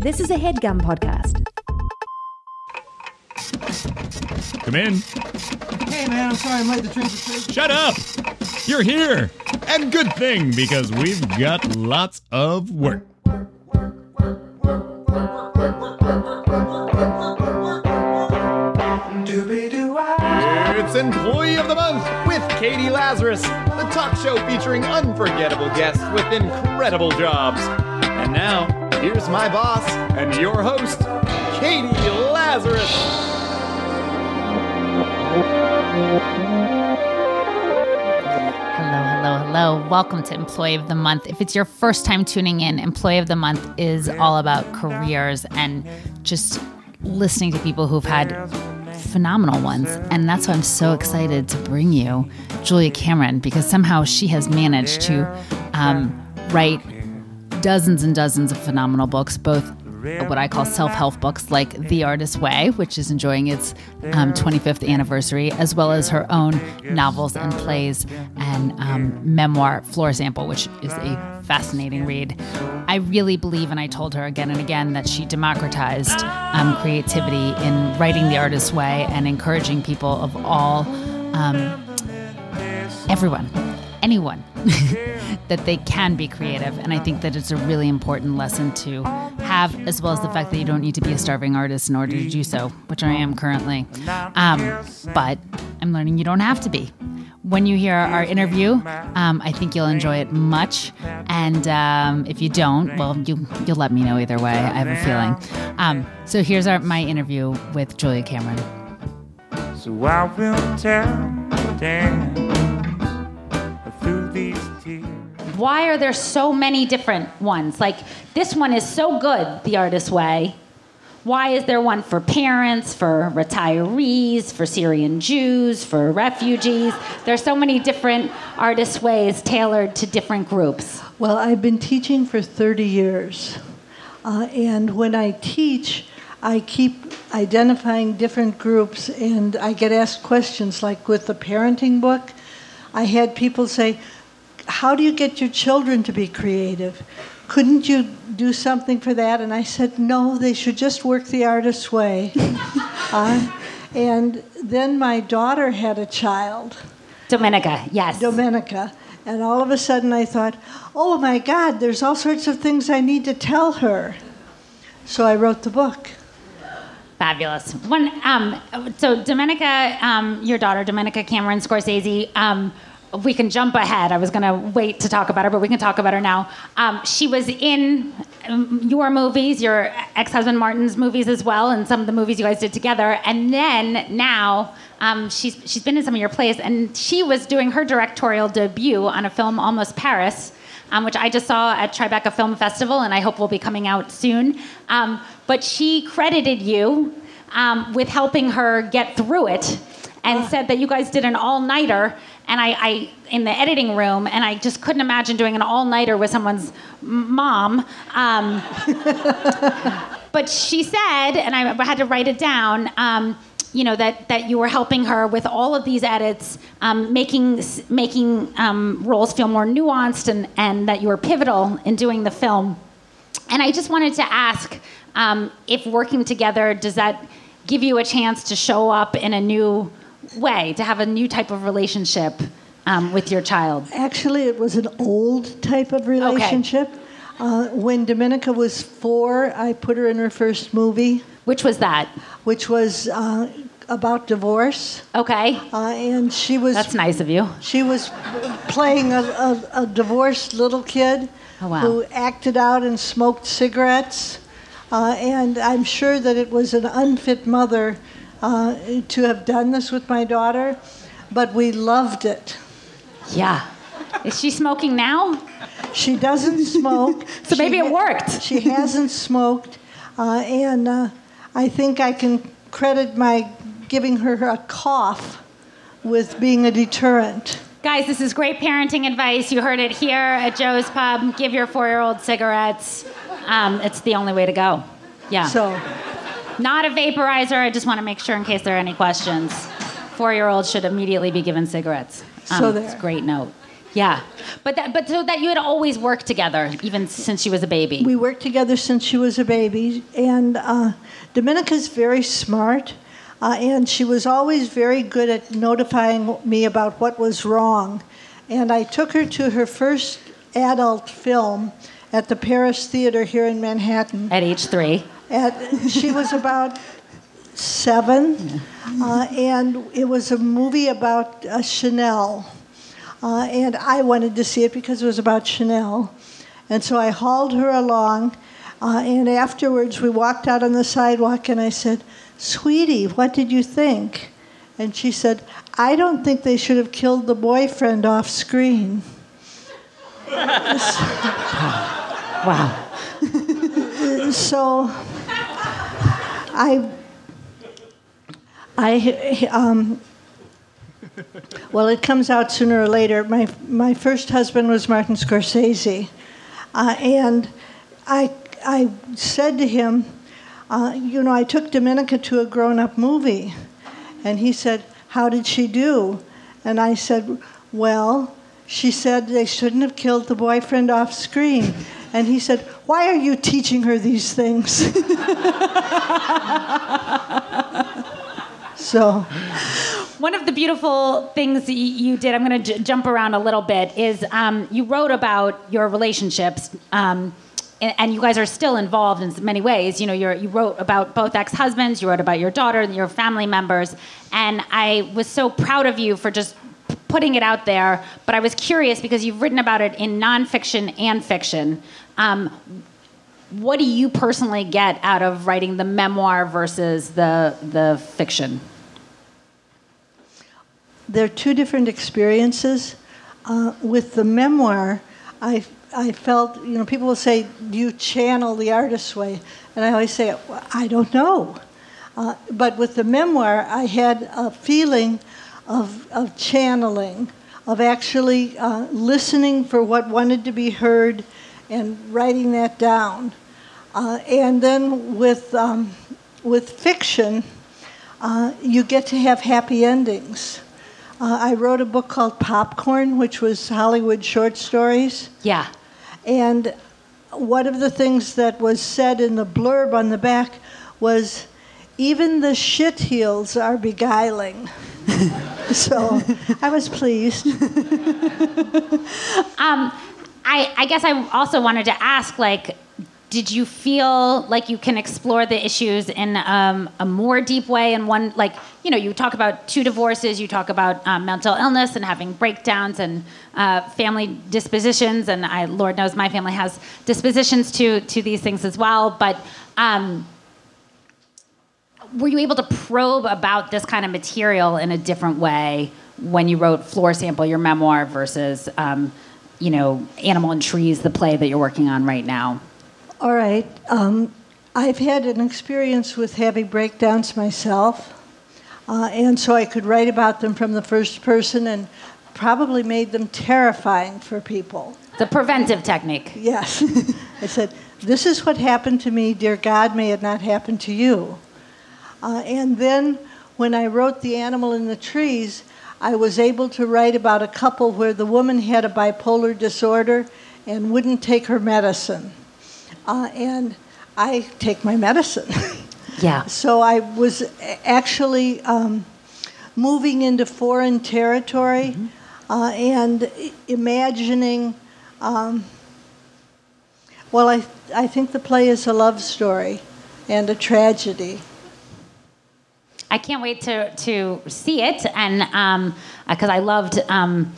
This is a headgum podcast. Come in. Hey man, I'm sorry I'm late. The train's a straight. Shut up! You're here! And good thing, because we've got lots of work. It's Employee of the Month with Katie Lazarus, the talk show featuring unforgettable guests with incredible jobs. And now, here's my boss and your host, Katie Lazarus. Hello, hello, hello. Welcome to Employee of the Month. If it's your first time tuning in, Employee of the Month is all about careers and just listening to people who've had phenomenal ones. And that's why I'm so excited to bring you Julia Cameron because somehow she has managed to um, write dozens and dozens of phenomenal books, both what I call self help books like The Artist's Way, which is enjoying its um, 25th anniversary, as well as her own novels and plays and um, memoir, Floor Sample, which is a fascinating read. I really believe, and I told her again and again, that she democratized um, creativity in writing The Artist's Way and encouraging people of all, um, everyone, anyone. that they can be creative. And I think that it's a really important lesson to have, as well as the fact that you don't need to be a starving artist in order to do so, which I am currently. Um, but I'm learning you don't have to be. When you hear our interview, um, I think you'll enjoy it much. And um, if you don't, well, you, you'll let me know either way. I have a feeling. Um, so here's our, my interview with Julia Cameron. So I will tell dance why are there so many different ones? Like this one is so good, The Artist's Way. Why is there one for parents, for retirees, for Syrian Jews, for refugees? There's so many different artist ways tailored to different groups. Well, I've been teaching for 30 years. Uh, and when I teach, I keep identifying different groups, and I get asked questions like with the parenting book. I had people say, How do you get your children to be creative? Couldn't you do something for that? And I said, No, they should just work the artist's way. uh, and then my daughter had a child. Domenica, yes. Domenica. And all of a sudden I thought, oh my God, there's all sorts of things I need to tell her. So I wrote the book. Fabulous. One, um, so Domenica, um, your daughter, Domenica Cameron Scorsese, um, we can jump ahead. I was going to wait to talk about her, but we can talk about her now. Um, she was in um, your movies, your ex-husband Martin's movies as well, and some of the movies you guys did together. And then now um, she's she's been in some of your plays, and she was doing her directorial debut on a film, Almost Paris. Um, which I just saw at Tribeca Film Festival, and I hope will be coming out soon. Um, but she credited you um, with helping her get through it, and said that you guys did an all-nighter. And I, I, in the editing room, and I just couldn't imagine doing an all-nighter with someone's mom. Um, but she said, and I had to write it down. Um, you know that that you were helping her with all of these edits, um, making making um, roles feel more nuanced, and and that you were pivotal in doing the film. And I just wanted to ask um, if working together does that give you a chance to show up in a new way, to have a new type of relationship um, with your child. Actually, it was an old type of relationship. Uh, when Domenica was four, I put her in her first movie, Which was that? which was uh, about divorce. Okay, Uh, and she was that's nice of you. She was playing a, a, a divorced little kid Oh, wow. who acted out and smoked cigarettes. Uh, and I'm sure that it was an unfit mother uh, to have done this with my daughter, but we loved it. Yeah. Is she smoking now? She doesn't smoke. So maybe She it worked. She hasn't smoked, uh, and uh, I think I can credit my giving her a cough with being a deterrent. Guys, this is great parenting advice. You heard it here at Joe's Pub. Give your four year old cigarettes. Um, it's the only way to go. Yeah. So, Not a vaporizer. I just want to make sure in case there are any questions. Four year olds should immediately be given cigarettes. Um, So that's a great note. Yeah, but that, but so that you had always worked together, even since she was a baby. We worked together since she was a baby, and uh, Domenica's very smart, uh, and she was always very good at notifying me about what was wrong. And I took her to her first adult film at the Paris Theater here in Manhattan. at age three. At, she was about seven, uh, and it was a movie about uh, Chanel. Uh, and I wanted to see it because it was about Chanel. And so I hauled her along, uh, and afterwards we walked out on the sidewalk, and I said, Sweetie, what did you think? And she said, I don't think they should have killed the boyfriend off screen. Wow. so I, I, um, well, it comes out sooner or later. My my first husband was Martin Scorsese, uh, and I I said to him, uh, you know, I took Domenica to a grown-up movie, and he said, "How did she do?" And I said, "Well." She said they shouldn't have killed the boyfriend off screen. And he said, Why are you teaching her these things? so, One of the beautiful things you did, I'm going to j- jump around a little bit, is um, you wrote about your relationships. Um, and you guys are still involved in many ways. You know, you wrote about both ex-husbands. You wrote about your daughter and your family members. And I was so proud of you for just putting it out there. But I was curious because you've written about it in nonfiction and fiction. Um, what do you personally get out of writing the memoir versus the the fiction? they're two different experiences. Uh, with the memoir, I, I felt, you know, people will say, Do you channel the artist's way? And I always say, I don't know. Uh, but with the memoir, I had a feeling of, of channeling, of actually uh, listening for what wanted to be heard and writing that down. Uh, and then with, um, with fiction, uh, you get to have happy endings. Uh, I wrote a book called Popcorn, which was Hollywood short stories. Yeah. And one of the things that was said in the blurb on the back was, even the shit heels are beguiling. so I was pleased. Um, I, I guess I also wanted to ask, like, did you feel like you can explore the issues in um, a more deep way? And one, like, you know, you talk about two divorces, you talk about um, mental illness and having breakdowns and uh, family dispositions, and I, Lord knows, my family has dispositions to to these things as well. But um, were you able to probe about this kind of material in a different way when you wrote Floor Sample, your memoir, versus, um, you know, Animal and Trees, the play that you're working on right now? All right. Um, I've had an experience with having breakdowns myself, uh, and so I could write about them from the first person and probably made them terrifying for people. The preventive technique. Yes. I said, This is what happened to me. Dear God, may it not happen to you. Uh, and then when I wrote The Animal in the Trees, I was able to write about a couple where the woman had a bipolar disorder and wouldn't take her medicine. Uh, and I take my medicine. Yeah. So I was actually um, moving into foreign territory uh, and imagining. Um, well, I, I think the play is a love story and a tragedy. I can't wait to, to see it, and because I loved um,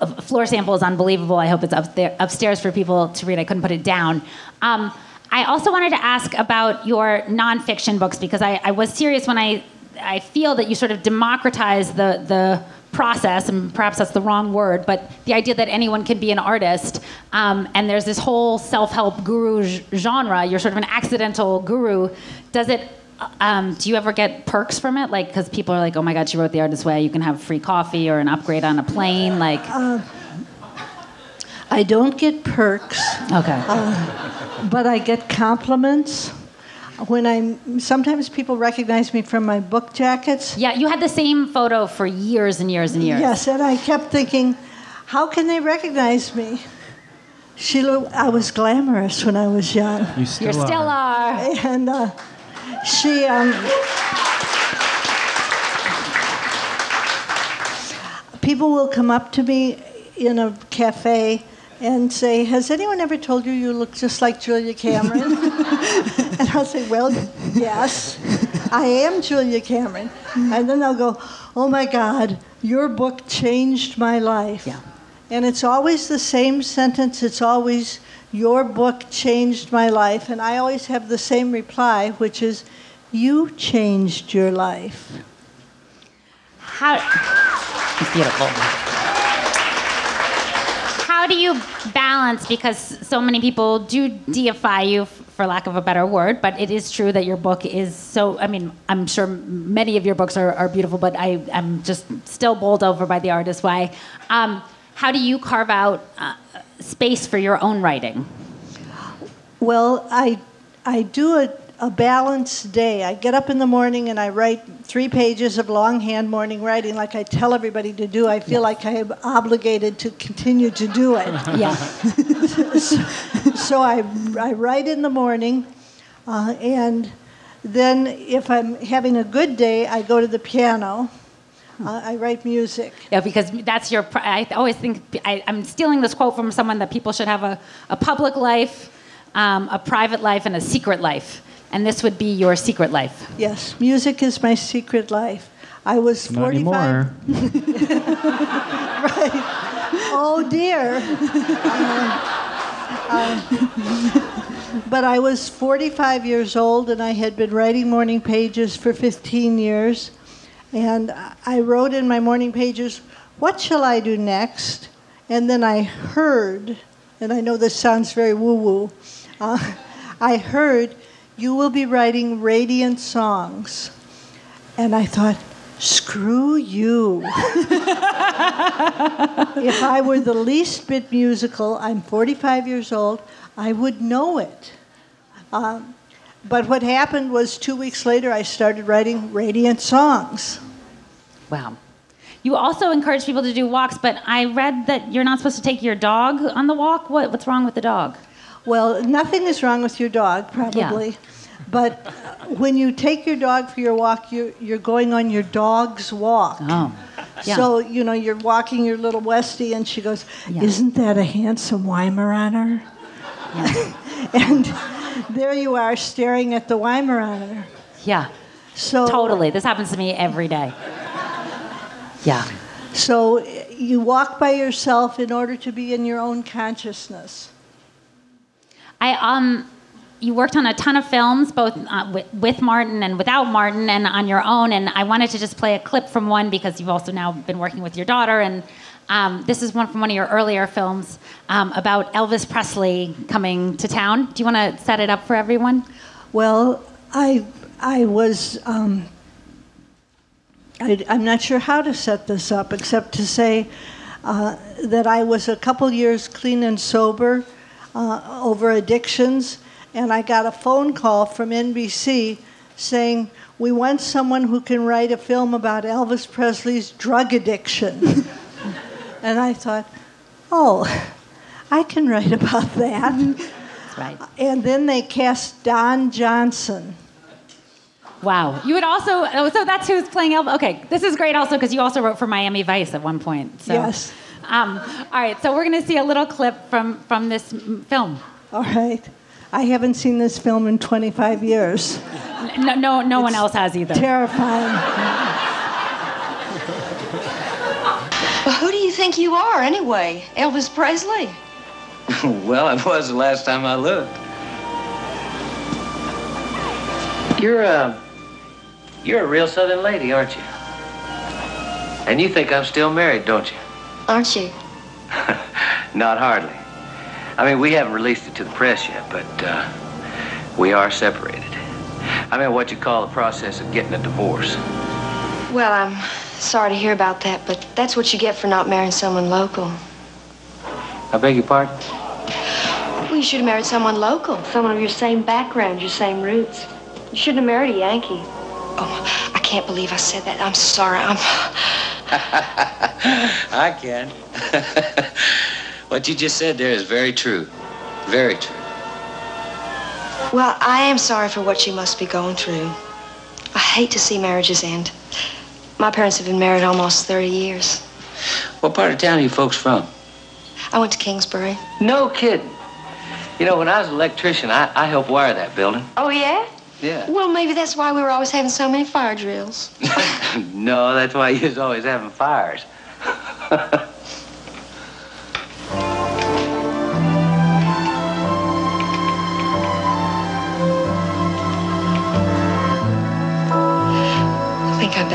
F- Floor Sample is unbelievable. I hope it's up there, upstairs for people to read. I couldn't put it down. Um, I also wanted to ask about your nonfiction books because I, I was serious when I I feel that you sort of democratize the the process, and perhaps that's the wrong word, but the idea that anyone can be an artist, um, and there's this whole self-help guru genre. You're sort of an accidental guru. Does it? Um, do you ever get perks from it? Like, because people are like, "Oh my God, she wrote the artist way. You can have free coffee or an upgrade on a plane." Like, I don't get perks, okay, but I get compliments. When I'm sometimes people recognize me from my book jackets. yeah, you had the same photo for years and years and years. Yes, and I kept thinking, How can they recognize me? Sheila, I was glamorous when I was young. You still You still are. and uh, she um, people will come up to me in a cafe and say has anyone ever told you you look just like julia cameron? And i'll say well yes i am julia cameron. And then they'll go oh my god your book changed my life. Yeah. And it's always the same sentence it's always your book changed my life and i always have the same reply which is you changed your life How? Beautiful. How do you balance? Because so many people do deify you, for lack of a better word, but it is true that your book is so. I mean, I'm sure many of your books are, are beautiful, but I, I'm just still bowled over by the artist way. Um, how do you carve out uh, space for your own writing? Well, I, I do a, a balanced day. I get up in the morning and I write three pages of longhand morning writing like I tell everybody to do. I feel like I am obligated to continue to do it. Yeah. so I, I write in the morning, uh, and then if I'm having a good day, I go to the piano. Uh, I write music. Yeah, because that's your. I always think I, I'm stealing this quote from someone that people should have a, a public life, um, a private life, and a secret life. And this would be your secret life. Yes, music is my secret life. I was Not 45. anymore. Oh dear. Uh, uh, but I was 45 years old and I had been writing morning pages for 15 years. And I wrote in my morning pages, What shall I do next? And then I heard, and I know this sounds very woo woo, uh, I heard, You will be writing radiant songs. And I thought, Screw you. if I were the least bit musical, I'm 45 years old, I would know it. Um, but what happened was two weeks later, I started writing radiant songs. Wow. You also encourage people to do walks, but I read that you're not supposed to take your dog on the walk. What, what's wrong with the dog? Well, nothing is wrong with your dog, probably. Yeah. But uh, when you take your dog for your walk, you're, you're going on your dog's walk. Oh. Yeah. So, you know, you're walking your little Westie, and she goes, Yeah. Isn't that a handsome Weimaraner? Yeah. and there you are staring at the Weimaraner. Yeah. So, Totally. This happens to me every day. Yeah. So you walk by yourself in order to be in your own consciousness. I um, you worked on a ton of films, both uh, with, with Martin and without Martin, and on your own. And I wanted to just play a clip from one because you've also now been working with your daughter. And um, this is one from one of your earlier films um, about Elvis Presley coming to town. Do you want to set it up for everyone? Well, I I was um, I, I'm not sure how to set this up except to say uh, that I was a couple years clean and sober uh, over addictions, and I got a phone call from NBC saying we want someone who can write a film about Elvis Presley's drug addiction. and I thought, oh, I can write about that. That's right. And then they cast Don Johnson. Wow. You would also, oh, so that's who's playing Elvis. Okay, this is great also because you also wrote for Miami Vice at one point. So. Yes. Um, all right, so we're going to see a little clip from, from this film. All right. I haven't seen this film in 25 years. No, no, no one else has either. Terrifying. Well, who do you think you are, anyway? Elvis Presley? well, I was the last time I looked. You're a, you're a real Southern lady, aren't you? And you think I'm still married, don't you? Aren't you? Not hardly. I mean, we haven't released it to the press yet, but uh, we are separated. I mean, what you call the process of getting a divorce. Well, I'm sorry to hear about that, but that's what you get for not marrying someone local. I beg your pardon? Well, you should have married someone local, someone of your same background, your same roots. You shouldn't have married a Yankee. Oh, I can't believe I said that. I'm sorry. I'm. I can. what you just said there is very true. Very true. Well, I am sorry for what you must be going through. I hate to see marriages end. My parents have been married almost 30 years. What part of town are you folks from? I went to Kingsbury. No kidding. You know, when I was an electrician, I, I helped wire that building. Oh, yeah? Yeah. Well, maybe that's why we were always having so many fire drills. no, that's why you was always having fires.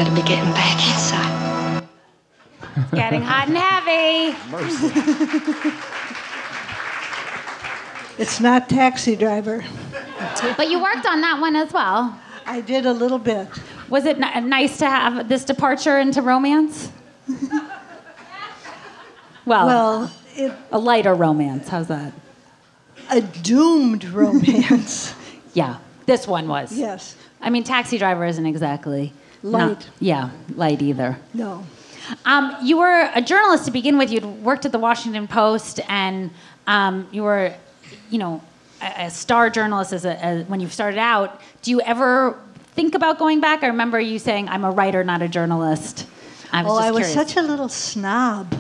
better be getting back inside. It's getting hot and heavy. It's not taxi driver. But you worked on that one as well. I did a little bit. Was it n- nice to have this departure into romance? well, Well, it, a lighter romance. How's that? a doomed romance. Yeah, this one was. yes. I mean, Taxi Driver isn't exactly Light. not- yeah, light either. No. Um, you were a journalist to begin with. You'd worked at the Washington Post, and um, you were, you know, a, a star journalist as a, as, when you started out. Do you ever think about going back? I remember you saying, "I'm a writer, not a journalist." I was oh, I was curious. such a little snob.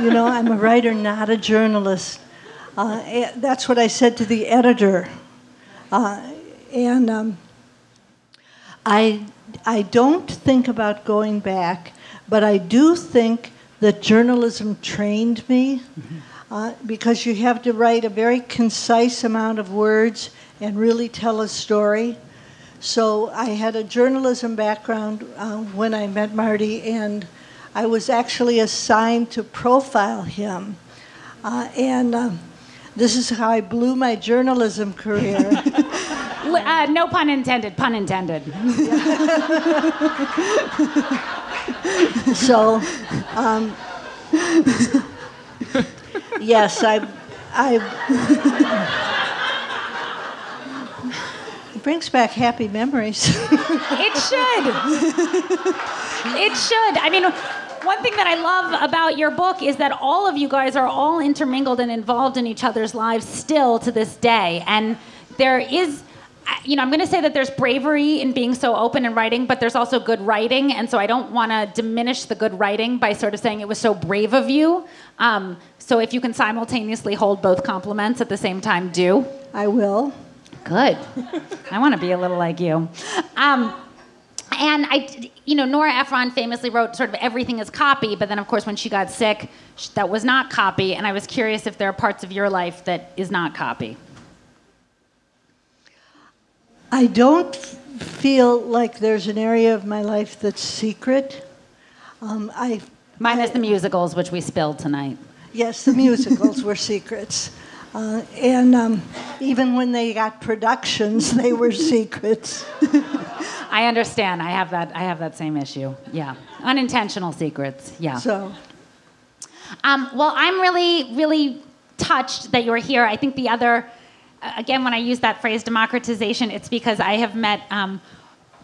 You know, I'm a writer, not a journalist. Uh, eh, that's what I said to the editor. Uh, and um, I, I don't think about going back, but I do think that journalism trained me uh, because you have to write a very concise amount of words and really tell a story. So I had a journalism background uh, when I met Marty, and I was actually assigned to profile him. Uh, and um, this is how I blew my journalism career. Uh, no pun intended. Pun intended. so, um, yes, I, I. it brings back happy memories. It should. it should. I mean, one thing that I love about your book is that all of you guys are all intermingled and involved in each other's lives still to this day. And there is, you know, I'm going to say that there's bravery in being so open and writing, but there's also good writing. And so I don't want to diminish the good writing by sort of saying it was so brave of you. Um, so if you can simultaneously hold both compliments at the same time, do. I will. Good. I want to be a little like you. Um, and I, you know, Nora Ephron famously wrote sort of everything is copy, but then of course when she got sick, that was not copy. And I was curious if there are parts of your life that is not copy. I don't feel like there's an area of my life that's secret. Um, I, Minus the musicals, which we spilled tonight. yes, the musicals were secrets. Uh, and um, even when they got productions, they were secrets. I understand. I have that. I have that same issue. Yeah, unintentional secrets. Yeah. So, Um, well, I'm really, really touched that you're here. I think the other, again, when I use that phrase democratization, it's because I have met um,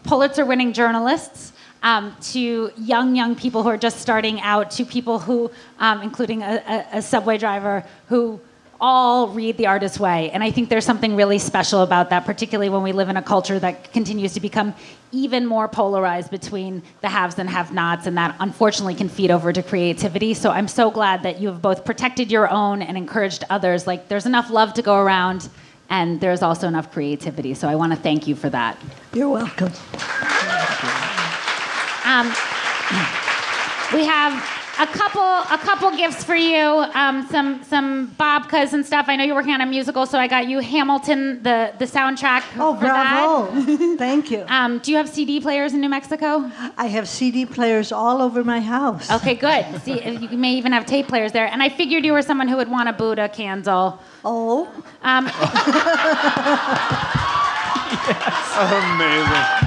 Pulitzer winning journalists. Um, to young, young people who are just starting out, to people who, um, including a, a, a subway driver, who all read The Artist's Way. And I think there's something really special about that, particularly when we live in a culture that continues to become even more polarized between the haves and have nots, and that unfortunately can feed over to creativity. So I'm so glad that you have both protected your own and encouraged others. Like, there's enough love to go around, and there's also enough creativity. So I want to thank you for that. you're welcome. Um, we have a couple a couple gifts for you. Um, some some babkas and stuff. I know you're working on a musical, so I got you Hamilton, the the soundtrack. Oh, for that. bravo. Thank you. Um, do you have CD players in New Mexico? I have CD players all over my house. Okay, good. See, you may even have tape players there. And I figured you were someone who would want a Buddha candle. Oh, Um, Amazing.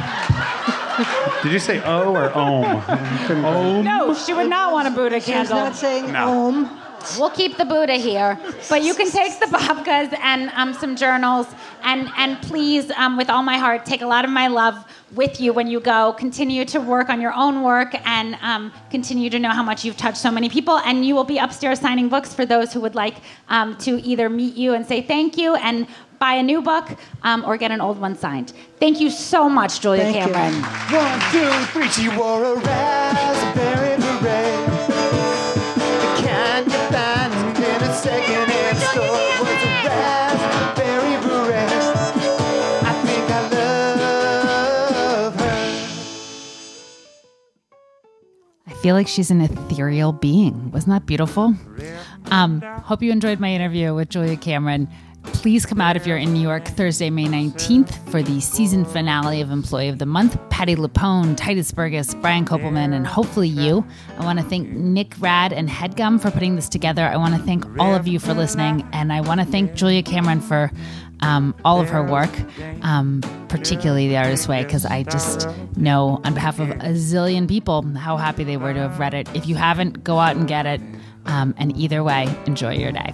Did you say O or Om? no, she would not want a Buddha she was candle. not saying No. om. We'll keep the Buddha here, but you can take the babkas and um, some journals, and and please, um, with all my heart, take a lot of my love with you when you go. Continue to work on your own work, and um, continue to know how much you've touched so many people. And you will be upstairs signing books for those who would like um, to either meet you and say thank you and buy a new book um, or get an old one signed. Thank you so much, Julia Thank you. Cameron. One, two, three. She wore a raspberry beret. The kind you find in a second-hand store was a raspberry beret. I think I love her. I feel like she's an ethereal being. Wasn't that beautiful? Um, hope you enjoyed my interview with Julia Cameron. Please come out if you're in New York Thursday, May 19th for the season finale of Employee of the Month. Patti LuPone, Tituss Burgess, Brian Koppelman, and hopefully you. I want to thank Nick Rad and Headgum for putting this together. I want to thank all of you for listening. And I want to thank Julia Cameron for um, all of her work, um, particularly The Artist's Way, because I just know on behalf of a zillion people how happy they were to have read it. If you haven't, go out and get it. Um, and either way, enjoy your day.